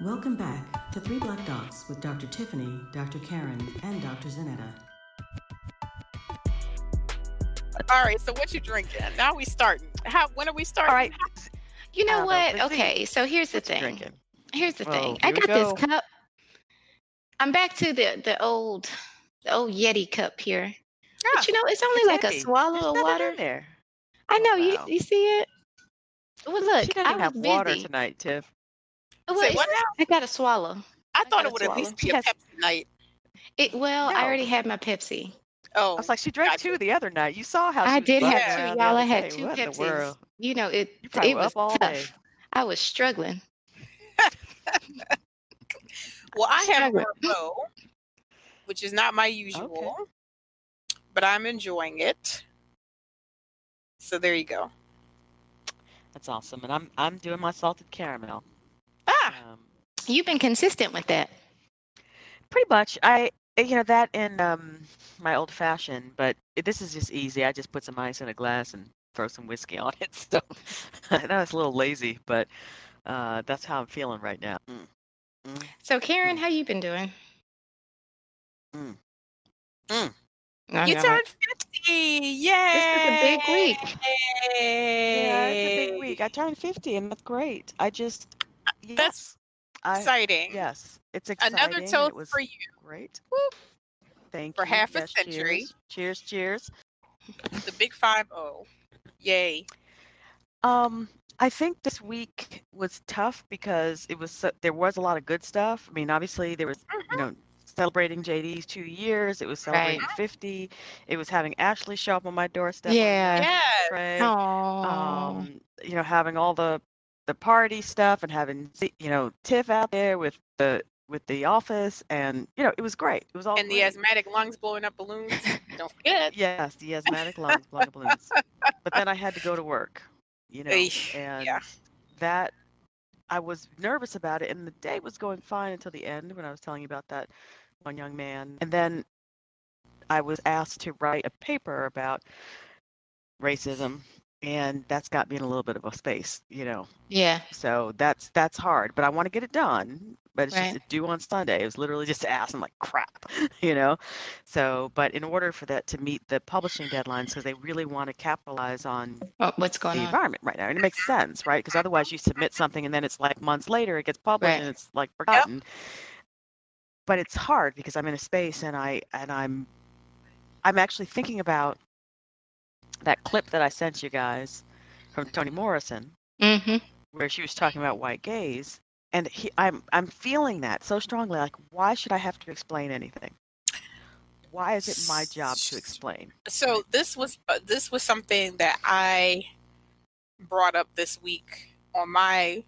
Welcome back to Three Black Docs with Dr. Tiffany, Dr. Karen, and Dr. Zanetta. All right, so what you drinking? Now we starting. How when are we starting? All right. You know Uh, what? let's see. Okay, so here's the What thing. drinking? Here's the thing. I here we got this cup. I'm back to the the old the old Yeti cup here. Yeah. But you know, it's only It's like a swallow There's of water. in there. I Oh, know you you see it. Well, look, she I doesn't was have busy. water tonight, Tiff. Well, Say what now? I got to swallow. I thought it would at least be a Pepsi night. It well, I already had my Pepsi. Oh, I was like, she drank gotcha. two the other night. You saw how she I did have two, y'all. I had two What Pepsis. You know, it You probably it was up all tough. day. I was struggling. well, I have Struggling. Merlot, which is not my usual, but I'm enjoying it. So there you go. That's awesome. And I'm I'm doing my salted caramel. Ah, Um, You've been consistent with that. pretty much. I you know that and um my old fashioned, but it, this is just easy. I just put some ice in a glass and throw some whiskey on it. So I know it's a little lazy, but uh, that's how I'm feeling right now. Mm. Mm. So, Karen, Mm. how you been doing? Mm. Mm. I you turned it. 50. Yay! This is a big week. Yeah, it's a big week. I turned 50, and that's great. I just yes, That's I Exciting. yes, it's exciting. Another toast it was for you. great. Woo. Thank For you. For half a century. Cheers. Cheers. Cheers. The big five zero. Yay. Um, I think this week was tough because it was so, there was a lot of good stuff. I mean, obviously there was you know celebrating JD's two years. It was celebrating Right. 50. It was having Ashley show up on my doorstep. Yeah. Yes. Craig. Aww. um, you know, having all the the party stuff and having you know Tiff out there with the with the office, and you know, it was great. It was all And the asthmatic lungs blowing up balloons. Don't forget. Yes, the asthmatic lungs, blowing up balloons. But then I had to go to work, you know, Eesh, and yeah. that I was nervous about it, and the day was going fine until the end when I was telling you about that one young man, and then I was asked to write a paper about racism, and that's got me in a little bit of a space, you know. Yeah. So that's that's hard, but I want to get it done. But it's Right. just due on Sunday. It was literally just asked. I'm like, crap, you know. So, but in order for that to meet the publishing deadlines, because they really want to capitalize on What- What's going on the on? environment right now, and it makes sense, right? Because otherwise, you submit something and then it's like months later it gets published Right. and it's like forgotten. But it's hard because I'm in a space and I and I'm I'm actually thinking about that clip that I sent you guys from Toni Morrison Mm-hmm. where she was talking about white gaze and he, I'm I'm feeling that so strongly like why should I have to explain anything why is it my job to explain So this was uh, this was something that I brought up this week on my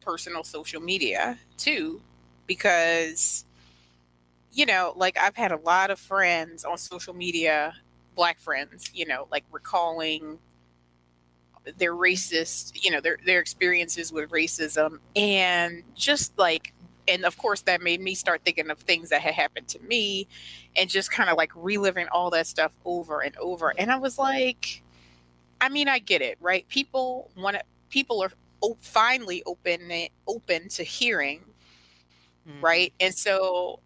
personal social media too, because you know, like I've had a lot of friends on social media, black friends, you know, like recalling their racist, you know, their their experiences with racism and just like and of course that made me start thinking of things that had happened to me and just kind of like reliving all that stuff over and over and I was like I mean, I get it, right? People want to people are finally open open to hearing Mhm. right? And so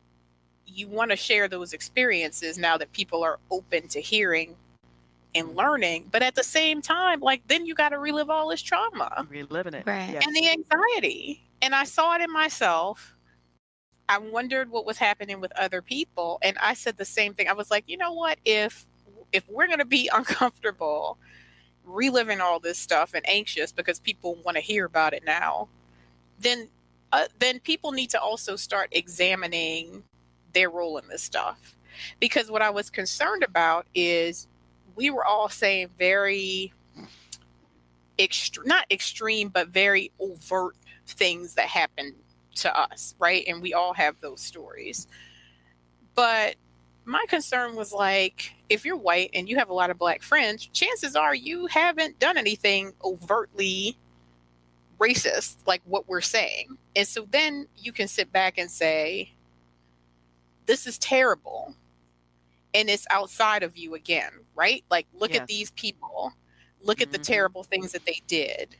you want to share those experiences now that people are open to hearing and learning, but at the same time, like then you got to relive all this trauma reliving it Right. yes. and the anxiety. And I saw it in myself. I wondered what was happening with other people, and I said the same thing. I was like, you know what? If if we're going to be uncomfortable reliving all this stuff and anxious because people want to hear about it now, then uh, then people need to also start examining their role in this stuff. Because what I was concerned about is we were all saying very extreme, not extreme, but very overt things that happened to us, right? And we all have those stories. But my concern was like, if you're white and you have a lot of black friends, chances are you haven't done anything overtly racist, like what we're saying. And so then you can sit back and say, this is terrible. And it's outside of you again, right? Like, look Yes. at these people, look at the Mhm. terrible things that they did.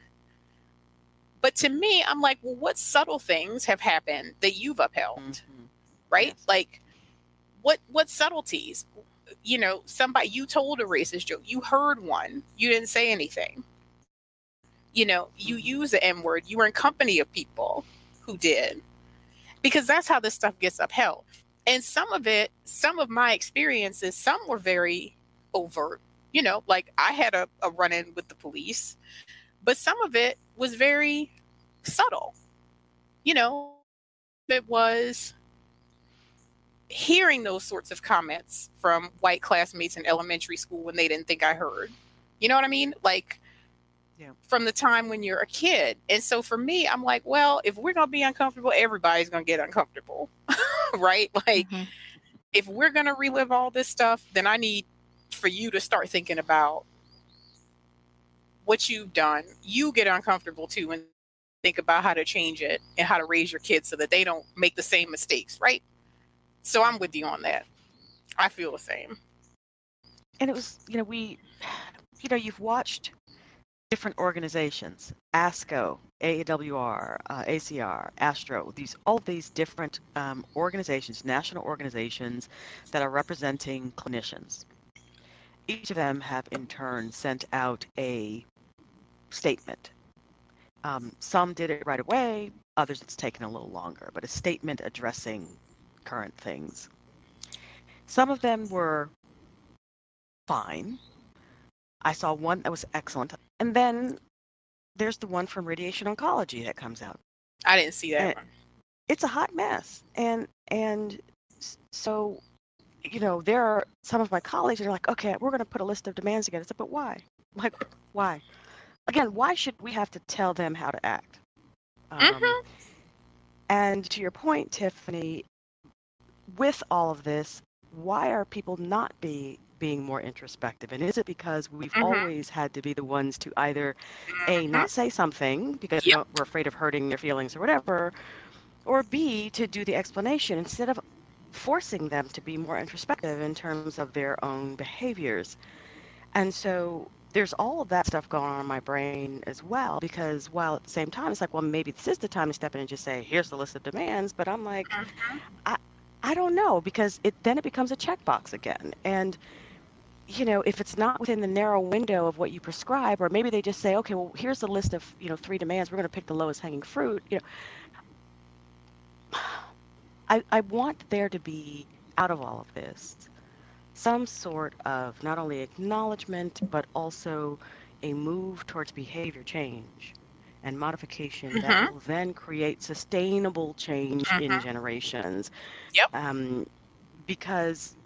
But to me, I'm like, well, what subtle things have happened that you've upheld, Mhm. right? Yes. Like, what what subtleties? You know, somebody you told a racist joke, you heard one, you didn't say anything. You know, you Mhm. use the N word, you were in company of people who did, because that's how this stuff gets upheld. And some of it, some of my experiences, some were very overt. You know, like I had a, a run in with the police, but some of it was very subtle. You know, it was hearing those sorts of comments from white classmates in elementary school when they didn't think I heard. You know what I mean? Like Yeah. from the time when you're a kid. And so for me, I'm like, well, if we're going to be uncomfortable, everybody's going to get uncomfortable. right? Like Mhm. if we're going to relive all this stuff, then I need for you to start thinking about what you've done. You get uncomfortable too and think about how to change it and how to raise your kids so that they don't make the same mistakes, right? So I'm with you on that. I feel the same. and it was you know we you know you've watched different organizations asco AAWR, uh, acr astro these all these different um, organizations national organizations that are representing clinicians each of them have in turn sent out a statement um, some did it right away others it's taken a little longer but a statement addressing current things some of them were fine. I saw one that was excellent. And then there's the one from radiation oncology that comes out. I didn't see that Eh, one. It's a hot mess. And and so you know, there are some of my colleagues that are like, okay, we're going to put a list of demands together. I said, but why? Like, why? Again, why should we have to tell them how to act? Um, Mhm. And to your point, Tiffany, with all of this, why are people not be being more introspective? And is it because we've Mhm. always had to be the ones to either a Mhm. not say something because Yep. we're- afraid of hurting their feelings or whatever, or b to do the explanation instead of forcing them to be more introspective in terms of their own behaviors. And so there's all of that stuff going on in my brain as well because while at the same time it's like well maybe this is the time to step in and just say here's the list of demands but i'm like Mhm. I, I don't know because it then it becomes a checkbox again and you know if it's not within the narrow window of what you prescribe or maybe they just say okay well here's the list of you know three demands we're going to pick the lowest hanging fruit you know I, I want there to be out of all of this some sort of not only acknowledgement but also a move towards behavior change and modification that will then create sustainable change in Mhm. generations. Yep. Um, because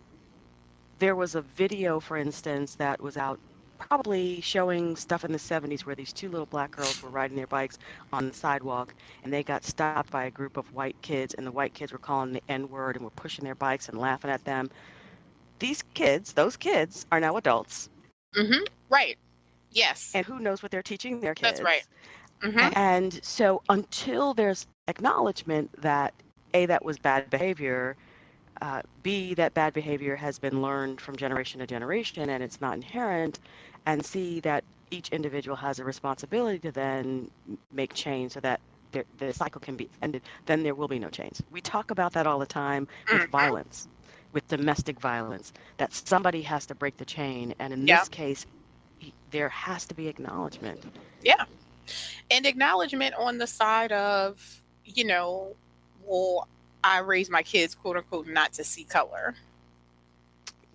there was a video, for instance, that was out probably showing stuff in the 70s where these two little black girls were riding their bikes on the sidewalk and they got stopped by a group of white kids and the white kids were calling the N word and were pushing their bikes and laughing at them. These kids, those kids, are now adults Mhm. Right. Yes. and who knows what they're teaching their kids. That's right. Mhm. And so until there's acknowledgement that A, that was bad behavior, uh, B, that bad behavior has been learned from generation to generation and it's not inherent, and C, that each individual has a responsibility to then make change so that the, the cycle can be ended, then there will be no change. We talk about that all the time with Mhm. violence, with domestic violence, that somebody has to break the chain. And in Yeah. this case, there has to be acknowledgement. Yeah. And acknowledgement on the side of you know well i raise my kids quote unquote not to see color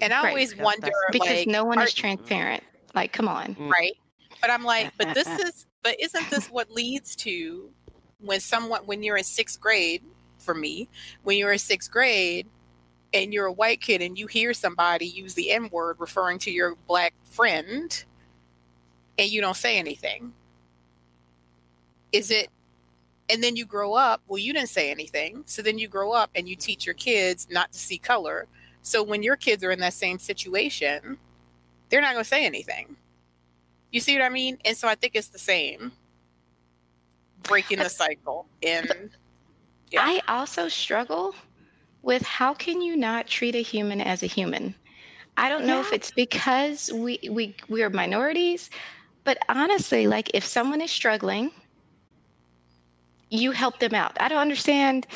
and i Right. always Yeah, wonder because like no one are- is transparent. Like, come on. Mm. right but i'm like but this is but isn't this what leads to when someone when you're in sixth grade for me when you're in sixth grade and you're a white kid and you hear somebody use the n word referring to your black friend and you don't say anything is it and then you grow up well you didn't say anything. So then you grow up and you teach your kids not to see color. So when your kids are in that same situation they're not going to say anything. You see what i mean? And so i think it's the same. Breaking the cycle and Yeah. I also struggle with how can you not treat a human as a human? I don't know if it's because we we we're minorities, but honestly, like if someone is struggling you help them out. I don't understand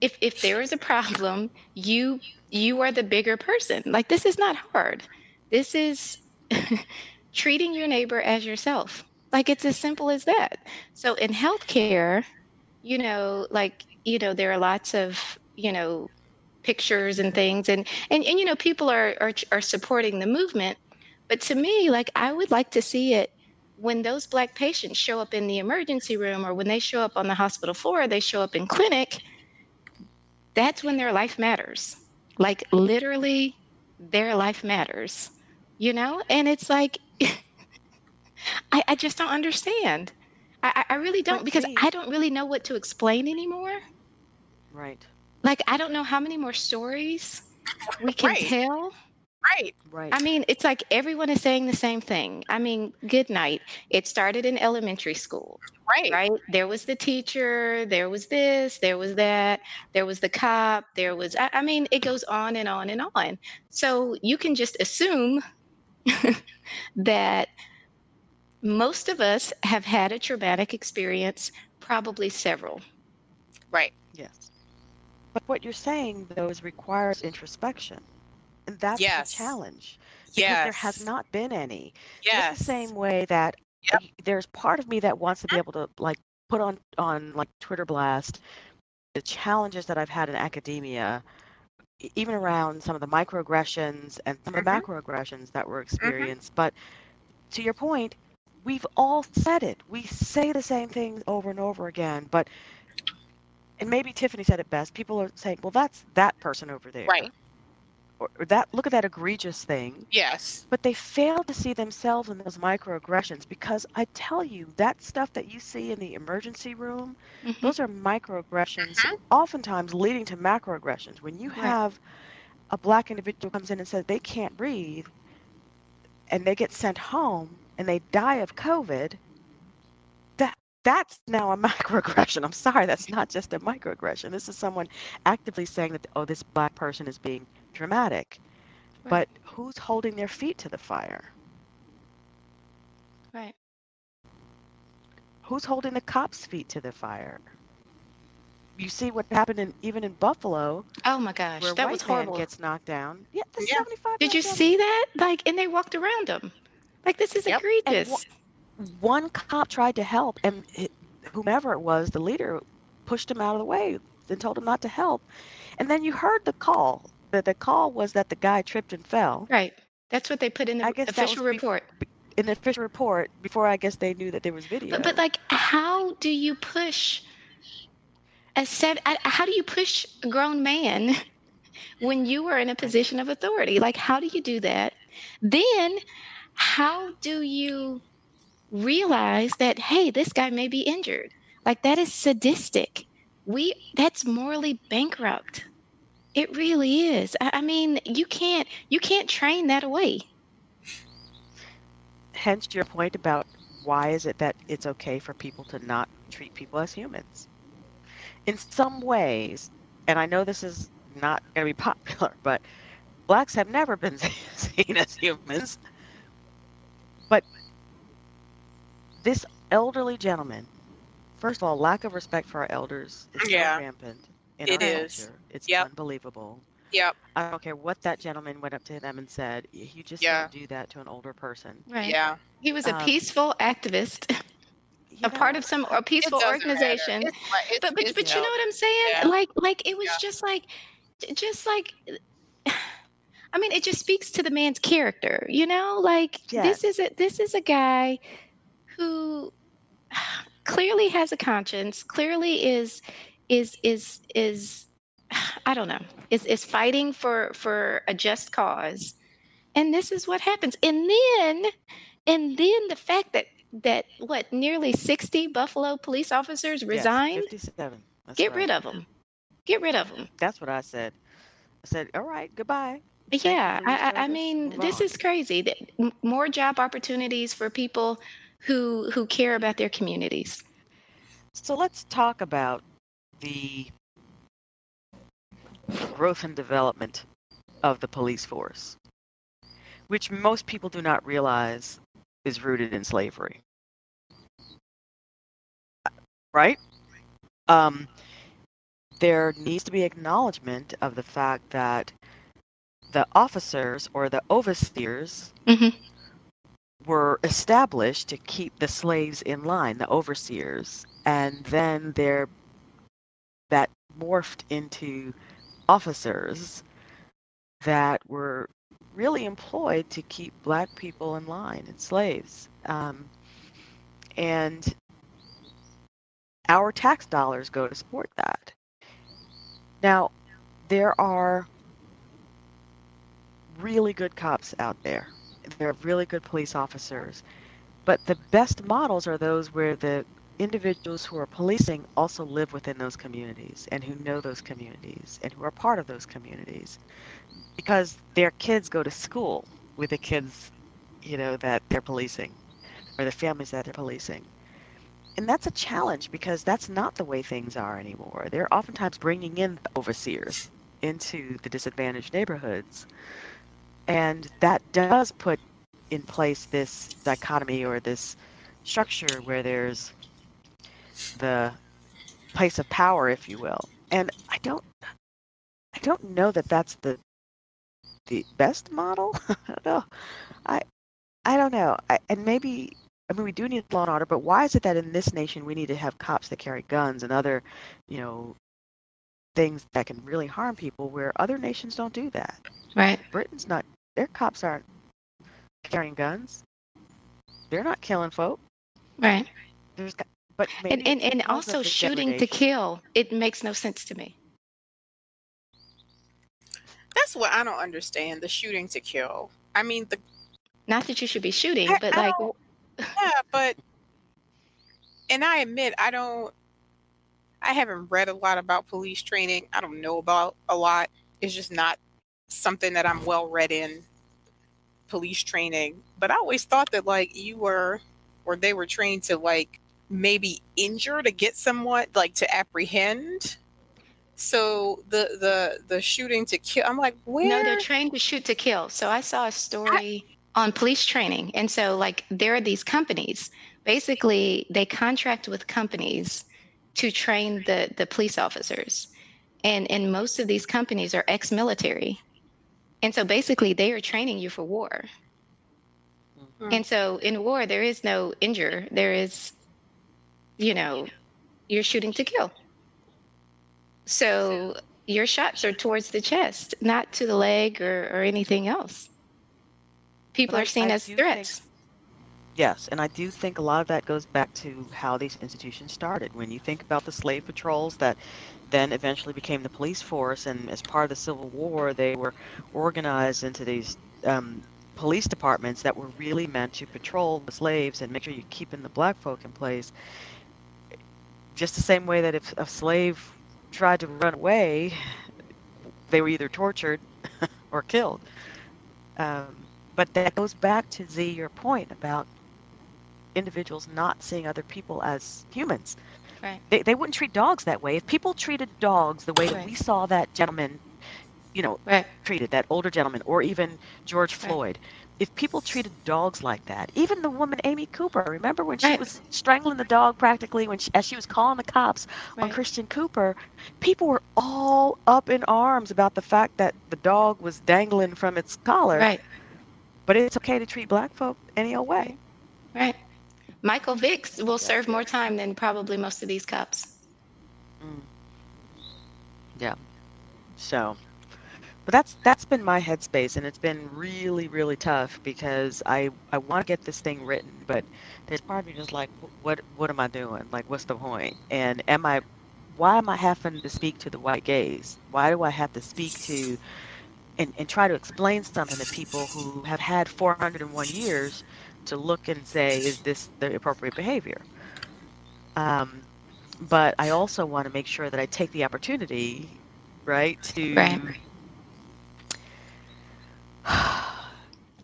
if if there is a problem, you you are the bigger person. Like this is not hard. This is treating your neighbor as yourself. Like it's as simple as that. So in healthcare, you know, like you know, there are lots of you know pictures and things, and and and you know, people are are are supporting the movement. But to me, like I would like to see it when those black patients show up in the emergency room or when they show up on the hospital floor, they show up in clinic. That's when their life matters. Like literally, their life matters. You know, and it's like I, I just don't understand. I, I really don't But because I don't really know what to explain anymore. Right. Like I don't know how many more stories we can Right. tell. Right. Right. I mean, it's like everyone is saying the same thing. I mean, good night. It started in elementary school, Right. right? There was the teacher, there was this, there was that, there was the cop, there was, I, I mean, it goes on and on and on. So you can just assume that most of us have had a traumatic experience, probably several. Right. Yes. But what you're saying, though, is requires introspection. And that's Yes. the challenge. Because Yes. there has not been any. Yes. Just the same way that Yep. there's part of me that wants to be able to like put on on like Twitter blast the challenges that I've had in academia, even around some of the microaggressions and some of the Mhm. macroaggressions that were experienced. But to your point, we've all said it. We say the same things over and over again, but and maybe Tiffany said it best. People are saying, "Well, that's that person over there." Right. Or, or that look at that egregious thing Yes. but they fail to see themselves in those microaggressions because I tell you, that stuff that you see in the emergency room, Mhm. those are microaggressions, Mhm. oftentimes leading to macroaggressions. When you Right. have a black individual comes in and says they can't breathe and they get sent home and they die of COVID, that that's now a macroaggression. I'm sorry, that's not just a microaggression. This is someone actively saying that, oh, this black person is being dramatic. Right. But who's holding their feet to the fire? Right. Who's holding the cops' feet to the fire? You see what happened in even in Buffalo, Oh my gosh, that white was man gets knocked down. Yeah, the Yeah. 75 Did you old see that? Like, and they walked around him. Like, this is Yep. Egregious. wha- One cop tried to help, and it, whomever it was, the leader pushed him out of the way and told him not to help. And then you heard the call. The, the call was that the guy tripped and fell. Right. That's what they put in the I guess official report. In the official report, before I guess they knew that there was video. But, but like, how do you push a set? How do you push a grown man when you are in a position of authority? Like, how do you do that? Then, how do you realize that hey, this guy may be injured? Like that is sadistic. We that's morally bankrupt. It really is. I, I mean, you can't you can't train that away. hence your point about why is it that it's okay for people to not treat people as humans in some ways and i know this is not going to be popular but blacks have never been seen as humans but this elderly gentleman first of all lack of respect for our elders is Yeah. rampant in It our is. culture it's Yep. unbelievable Yep. i don't care what that gentleman went up to them and said you just Yeah. don't do that to an older person Right. Yeah. He was a Um, peaceful activist, You a part of some a It peaceful doesn't matter. organization. It's like- it's- but but, it's but you know what I'm saying? Yeah. Like like it was Yeah. just like j- just like I mean it just speaks to the man's character, you know? Like Yes. this is a this is a guy who clearly has a conscience, clearly is is is is I don't know, is is fighting for for a just cause. And this is what happens. And then and then the fact that that what nearly 60 Buffalo police officers Yes, resigned 57. That's Get right. rid of them. Get rid of them. That's what I said. I said, all right, goodbye. you Yeah, I, I, mean, move this on. is crazy. That More job opportunities for people who who care about their communities. So let's talk about the growth and development of the police force, which most people do not realize is rooted in slavery. Right? um, there needs to be acknowledgement of the fact that the officers or the overseers Mhm. were established to keep the slaves in line, the overseers, and then they're that morphed into officers that were really employed to keep black people in line and slaves. Um, and our tax dollars go to support that. Now, there are really good cops out there. There are really good police officers. But the best models are those where the individuals who are policing also live within those communities and who know those communities and who are part of those communities because their kids go to school with the kids you know that they're policing or the families that they're policing. And that's a challenge because that's not the way things are anymore. They're oftentimes bringing in overseers into the disadvantaged neighborhoods. And that does put in place this dichotomy or this structure where there's the place of power, if you will. And I don't, I don't know that that's the the best model. I don't know. I, I don't know. I, and maybe, I mean, we do need law and order, but why is it that in this nation we need to have cops that carry guns and other, you know, things that can really harm people, where other nations don't do that? Right. Britain's not. Their cops aren't carrying guns. They're not killing folk. Right. There's but And maybe and, and because also shooting to kill, it makes no sense to me. That's what I don't understand. The shooting to kill. I mean, the Not that you should be shooting, I- but I like yeah, but and I admit I don't. I haven't read a lot about police training. I don't know about a lot. It's just not something that I'm well read in police training. But I always thought that like you were, or they were trained to like maybe injure to get someone like to apprehend. So the the the shooting to kill. I'm like, where? No, they're trained to shoot to kill. So I saw a story on police training. And so, like, there are these companies. Basically, they contract with companies to train the, the police officers. And, and most of these companies are ex military. And so, basically, they are training you for war. Mhm. And so, in war, there is no injure. There is, you know, you're shooting to kill. So, your shots are towards the chest, not to the leg or, or anything else. People But are seen I as do think- threats. Yes, and I do think a lot of that goes back to how these institutions started. When you think about the slave patrols that then eventually became the police force, and as part of the Civil War, they were organized into these um, police departments that were really meant to patrol the slaves and make sure you're keeping the black folk in place. Just the same way that if a slave tried to run away, they were either tortured or killed. Um, but that goes back to Z, your point about individuals not seeing other people as humans. Right. They, they wouldn't treat dogs that way. If people treated dogs the way that we saw that gentleman, you know, Right. treated, that older gentleman, or even George Right. Floyd, if people treated dogs like that, even the woman Amy Cooper, remember when she Right. was strangling the dog practically when she, as she was calling the cops on Christian Cooper, people were all up in arms about the fact that the dog was dangling from its collar. Right. But it's okay to treat black folk any old way. Right. Michael Vicks will serve more time than probably most of these cops. Mm. Yeah. So, but that's that's been my headspace, and it's been really really tough because I I want to get this thing written, but there's part of me just like, what what am I doing? Like, what's the point? And am I? Why am I having to speak to the white gaze? Why do I have to speak to and, and try to explain something to people who have had 401 years to look and say, is this the appropriate behavior? Um, but I also want to make sure that I take the opportunity, right, to Right.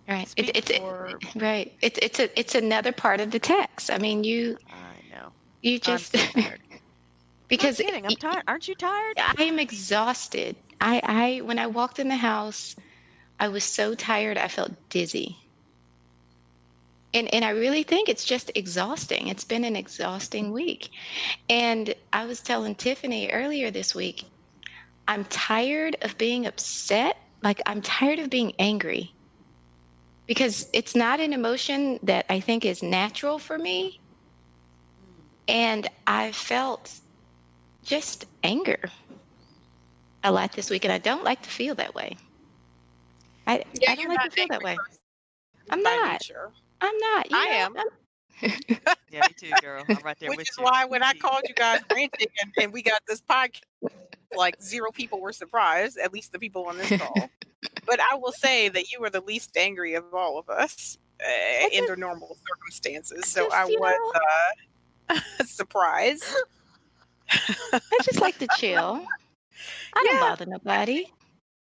Right. speak It, it's it, right. It's it's a it's another part of the text. I mean, you I know. you just I'm so tired. because I'm. I'm tired. Aren't you tired? I am exhausted. I, I when I walked in the house, I was so tired I felt dizzy. And, and I really think it's just exhausting. It's been an exhausting week. And I was telling Tiffany earlier this week, I'm tired of being upset. Like, I'm tired of being angry because it's not an emotion that I think is natural for me. And I felt just anger a lot this week, and I don't like to feel that way. I, Yeah, I don't like to feel that way. I'm not. nature. I'm not. You I know, am. I'm- Yeah, me too, girl. I'm right there Which with is why when I called you guys ranting and, and we got this podcast, like zero people were surprised, at least the people on this call. but I will say that you were the least angry of all of us uh, in the normal circumstances. So just, I was uh, surprised. I just like to chill. I don't bother nobody.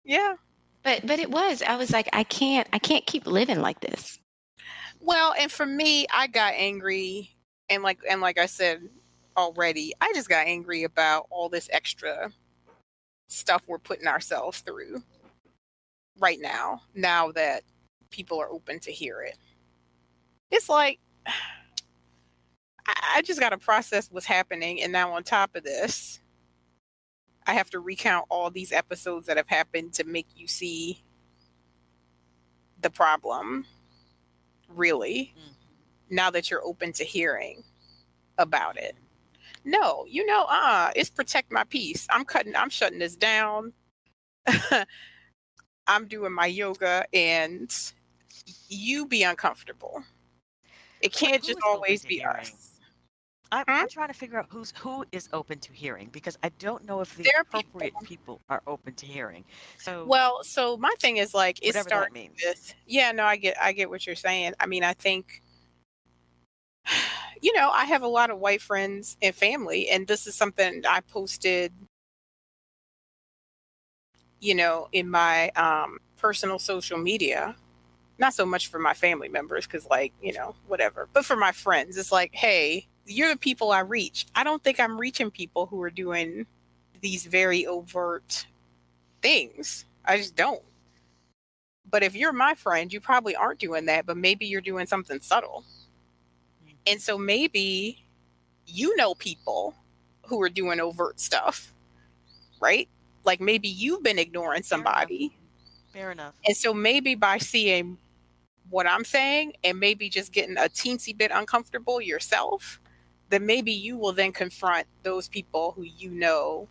Yeah. But but it was. I was like, I can't. I can't keep living like this. Well, and for me, I got angry, and like and like I said already, I just got angry about all this extra stuff we're putting ourselves through right now. Now that people are open to hear it, it's like I, just got to process what's happening, and now on top of this, I have to recount all these episodes that have happened to make you see the problem really Mhm. now that you're open to hearing about it no you know uh it's protect my peace i'm cutting i'm shutting this down i'm doing my yoga and you be uncomfortable it can't just always be hearing? us I'm, Hmm? I'm trying to figure out who's who is open to hearing because I don't know if the There are people- appropriate people are open to hearing. So well so my thing is like it starts with yeah no i get i get what you're saying i mean i think you know i have a lot of white friends and family and this is something i posted you know in my um personal social media not so much for my family members because like you know whatever but for my friends it's like hey you're the people i reach. I don't think i'm reaching people who are doing these very overt things. I just don't. But if you're my friend you probably aren't doing that but maybe you're doing something subtle. And so maybe you know people who are doing overt stuff right like maybe you've been ignoring Fair enough. somebody Fair enough. and so maybe by seeing what I'm saying and maybe just getting a teensy bit uncomfortable yourself, then maybe you will then confront those people who you know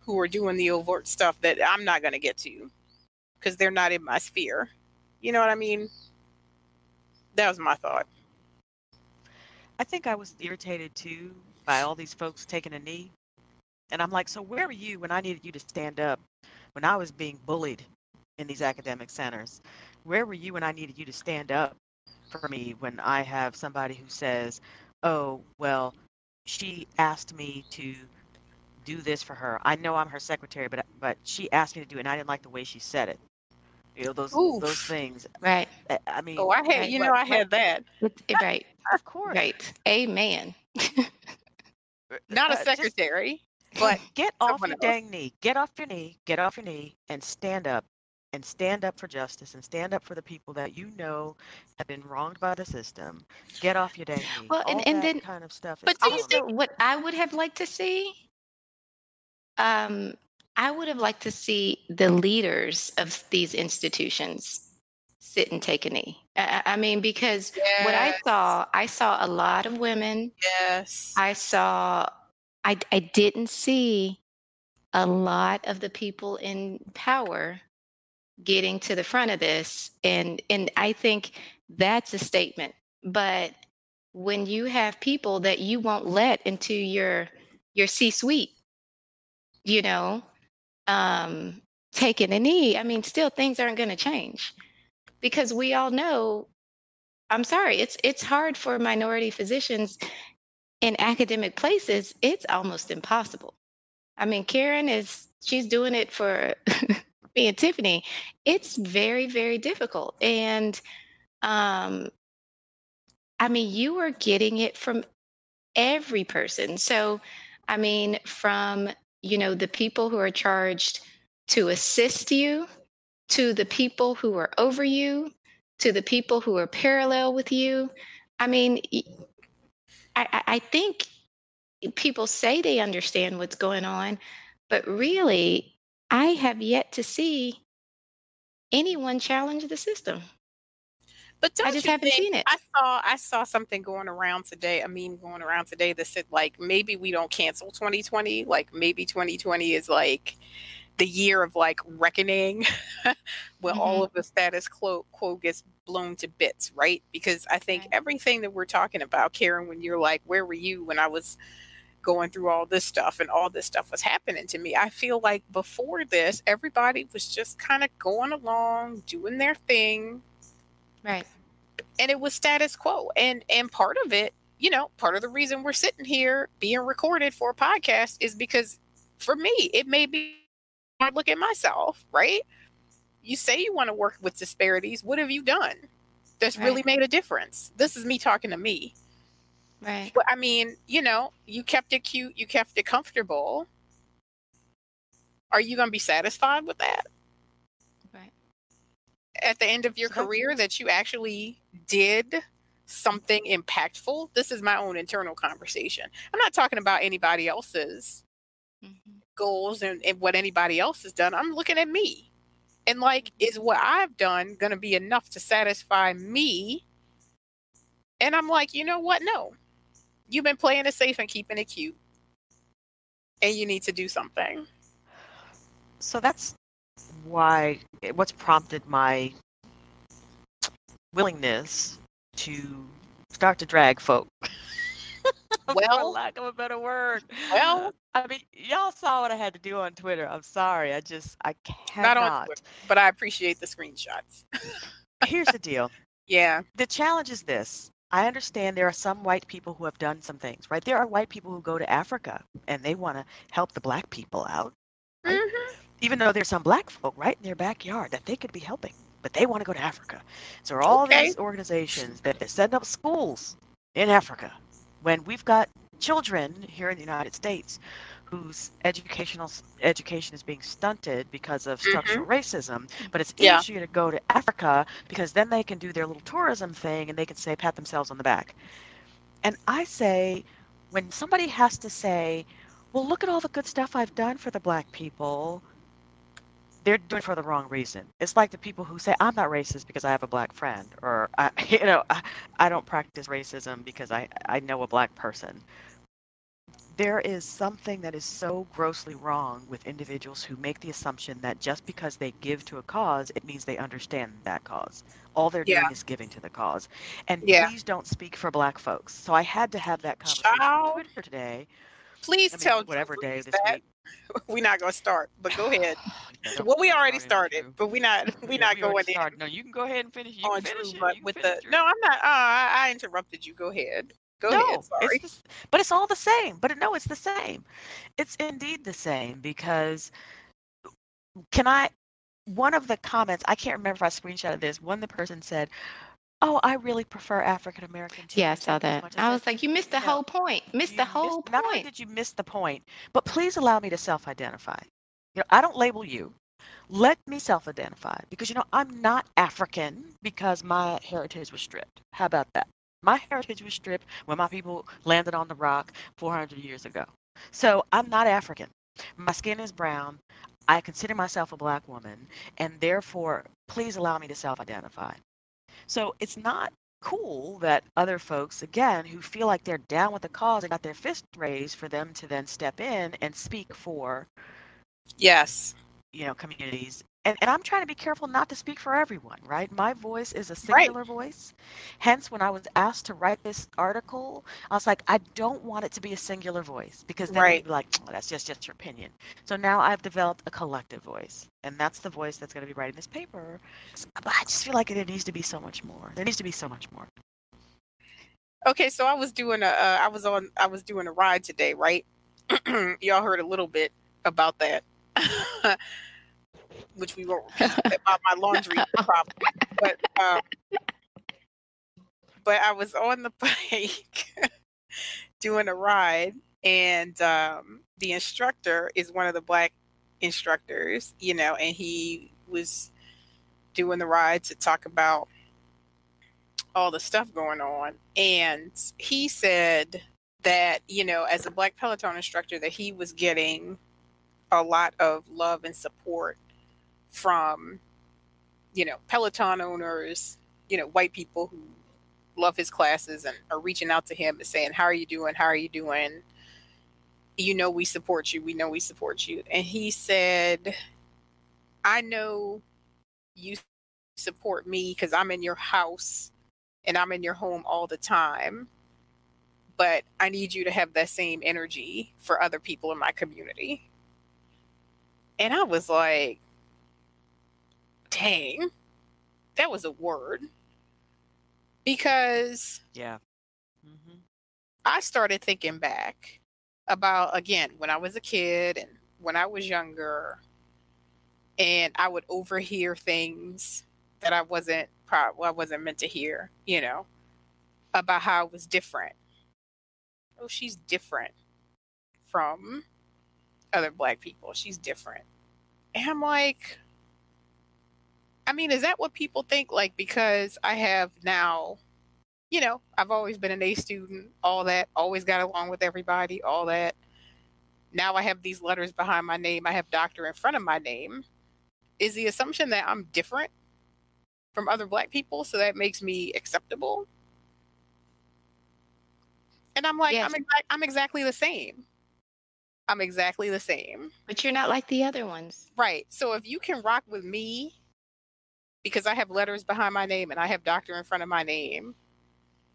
who are doing the overt stuff that I'm not going to get to because they're not in my sphere. You know what I mean? That was my thought. I think I was irritated too by all these folks taking a knee. And I'm like, so where were you when I needed you to stand up when I was being bullied in these academic centers? Where were you when I needed you to stand up for me when I have somebody who says, oh, well, she asked me to do this for her. I know I'm her secretary, but but she asked me to do it and I didn't like the way she said it. You know, those those things. Right. I- I mean, Oh, I had, you know, I had that. Eh, right. of course. Right. Amen. Not a secretary, but get off your else. dang knee. Get off your knee. Get off your knee and stand up and stand up for justice and stand up for the people that you know have been wronged by the system. Get off your dang knee. Well, and- All and that then- kind of stuff. but do you awesome. also, what I would have liked to see, um, I would have liked to see the leaders of these institutions sit and take a knee. I, I I mean, because what I saw, I saw a lot of women. yes. I saw, I, I didn't see a lot of the people in power getting to the front of this. And, and I think that's a statement. But when you have people that you won't let into your, your C suite, you know, um, taking a knee, I mean, still things aren't going to change because we all know I'm sorry, it's it's hard for minority physicians in academic places. It's almost impossible. I mean, Karen is she's doing it for me and Tiffany. It's very very difficult, and um, I mean, you are getting it from every person. So, I mean, from you know the people who are charged to assist you, to the people who are over you, to the people who are parallel with you. I mean, I, I think people say they understand what's going on, but really, I have yet to see anyone challenge the system. But don't I just haven't seen it. I saw I saw something going around today, a meme going around today that said like maybe we don't cancel 2020, like maybe 2020 is like the year of like reckoning when Mm-hmm. all of the status quo, quo gets blown to bits, right? Because I think Right. everything that we're talking about, Karen, when you're like, where were you when I was going through all this stuff and all this stuff was happening to me? I feel like before this, everybody was just kind of going along, doing their thing, Right. and it was status quo and and part of it you know part of the reason we're sitting here being recorded for a podcast is because for me it may be I look at myself right you say you want to work with disparities what have you done that's really made a difference this is me talking to me Right. but i mean you know you kept it cute you kept it comfortable are you going to be satisfied with that Right. at the end of your So career that you actually did something impactful. This is my own internal conversation. I'm not talking about anybody else's Mhm. Goals and, and what anybody else has done. I'm looking at me. And like, is what I've done going to be enough to satisfy me? And I'm like, you know what? No. You've been playing it safe and keeping it cute. And you need to do something. So that's why what's prompted my willingness to start to drag folk. For Well- lack of a better word. Well- I mean, y'all saw what I had to do on Twitter. I'm sorry. I just I Not on cannot. Twitter. But I appreciate the screenshots. Here's the deal. Yeah. the challenge is this I understand there are some white people who have done some things, right? There are white people who go to Africa and they want to help the black people out, Right. Mhm. even though there's some black folk right in their backyard that they could be helping, but they want to go to Africa. So are all Okay. these organizations that set up schools in Africa when we've got children here in the United States whose educational education is being stunted because of mm-hmm. structural racism but it's Yeah. easier to go to Africa because then they can do their little tourism thing and they can say pat themselves on the back. And I say when somebody has to say, "Well, look at all the good stuff I've done for the black people." They're doing it for the wrong reason. It's like the people who say, "I'm not racist because I have a black friend," or I, you know, I, I don't practice racism because I I know a black person. There is something that is so grossly wrong with individuals who make the assumption that just because they give to a cause, it means they understand that cause. All they're Yeah. doing is giving to the cause. And Yeah. please don't speak for black folks. So I had to have that conversation Child. on Twitter today. Please I mean, tell whatever day this that. week. We're not gonna start, but go ahead. Well, we already started, but we not we Yeah, not we going in. No, you can go ahead and finish. You on finish Drew, it. with the Drew. no, I'm not. Uh, I, I interrupted you. Go ahead. Go no, ahead. Sorry. It's the, but it's all the same. But no, it's the same. It's indeed the same because can I? One of the comments I can't remember if I screenshotted this. One the person said, "Oh, I really prefer African American." Yeah, I saw that. I was like, you missed the whole point. Missed the whole Not only point. did you miss the point, but please allow me to self-identify. You know, I don't label you. Let me self-identify because you know I'm not African because my heritage was stripped. How about that? My heritage was stripped when my people landed on the rock 400 years ago. So I'm not African. My skin is brown. I consider myself a black woman, and therefore, please allow me to self-identify. So it's not cool that other folks, again, who feel like they're down with the cause and got their fist raised for them to then step in and speak for, Yes. you know, communities. And, and I'm trying to be careful not to speak for everyone, right? My voice is a Right. singular voice. Hence, when I was asked to write this article, I was like, I don't want it to be a singular voice because then Right. you'd be like, oh, that's just, just your opinion. So now I've developed a collective voice. And that's the voice that's going to be writing this paper. But I just feel like there needs to be so much more. There needs to be so much more. Okay, so I was doing a uh, I was on I was doing a ride today, right? Y'all heard a little bit about that. Which we won't about my laundry problem. But um but I was on the bike doing a ride and um the instructor is one of the black instructors, you know, and he was doing the ride to talk about all the stuff going on. And he said that, you know, as a black Peloton instructor, that he was getting a lot of love and support from, you know, Peloton owners, you know, white people who love his classes and are reaching out to him and saying, How are you doing? How are you doing? You know, we support you. We know we support you. And he said, I know you support me because I'm in your house and I'm in your home all the time. But I need you to have that same energy for other people in my community. And I was like, dang, that was a word. Because Yeah. hmm I started thinking back about, again, when I was a kid and when I was younger, and I would overhear things that I wasn't prob- I wasn't meant to hear, you know, about how it was different. Oh, she's different from other black people. She's different. And I'm like, I mean, is that what people think? Like, because I have now, you know, I've always been an A student, all that, always got along with everybody, all that. Now I have these letters behind my name. I have doctor in front of my name. Is the assumption that I'm different from other black people, so that makes me acceptable? And I'm like, Yes. I'm, exact, I'm exactly the same. I'm exactly the same. But you're not like the other ones. Right. So if you can rock with me because I have letters behind my name and I have doctor in front of my name,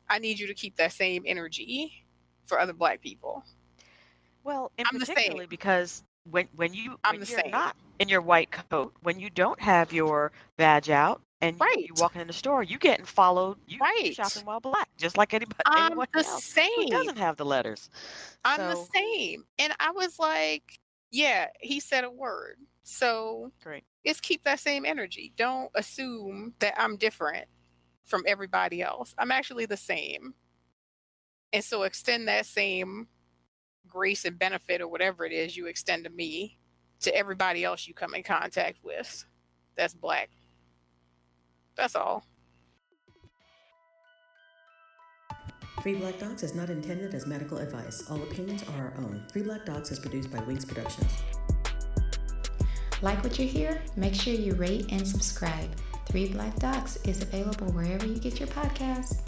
I need you to keep that same energy for other black people. Well, and I'm the same. particularly because when when you I'm when you're same. not in your white coat, when you don't have your badge out, and you, you walking in the store, you getting followed. You, Right. shopping while black, just like anybody I'm the else who doesn't have the letters. I'm the same. And I was like, yeah, he said a word. So Great. it's keep that same energy. Don't assume that I'm different from everybody else. I'm actually the same. And so extend that same grace and benefit or whatever it is you extend to me to everybody else you come in contact with that's black. That's all. Three Black Docs is not intended as medical advice. All opinions are our own. Three Black Docs is produced by Wings Productions. Like what you hear? Make sure you rate and subscribe. Three Black Docs is available wherever you get your podcasts.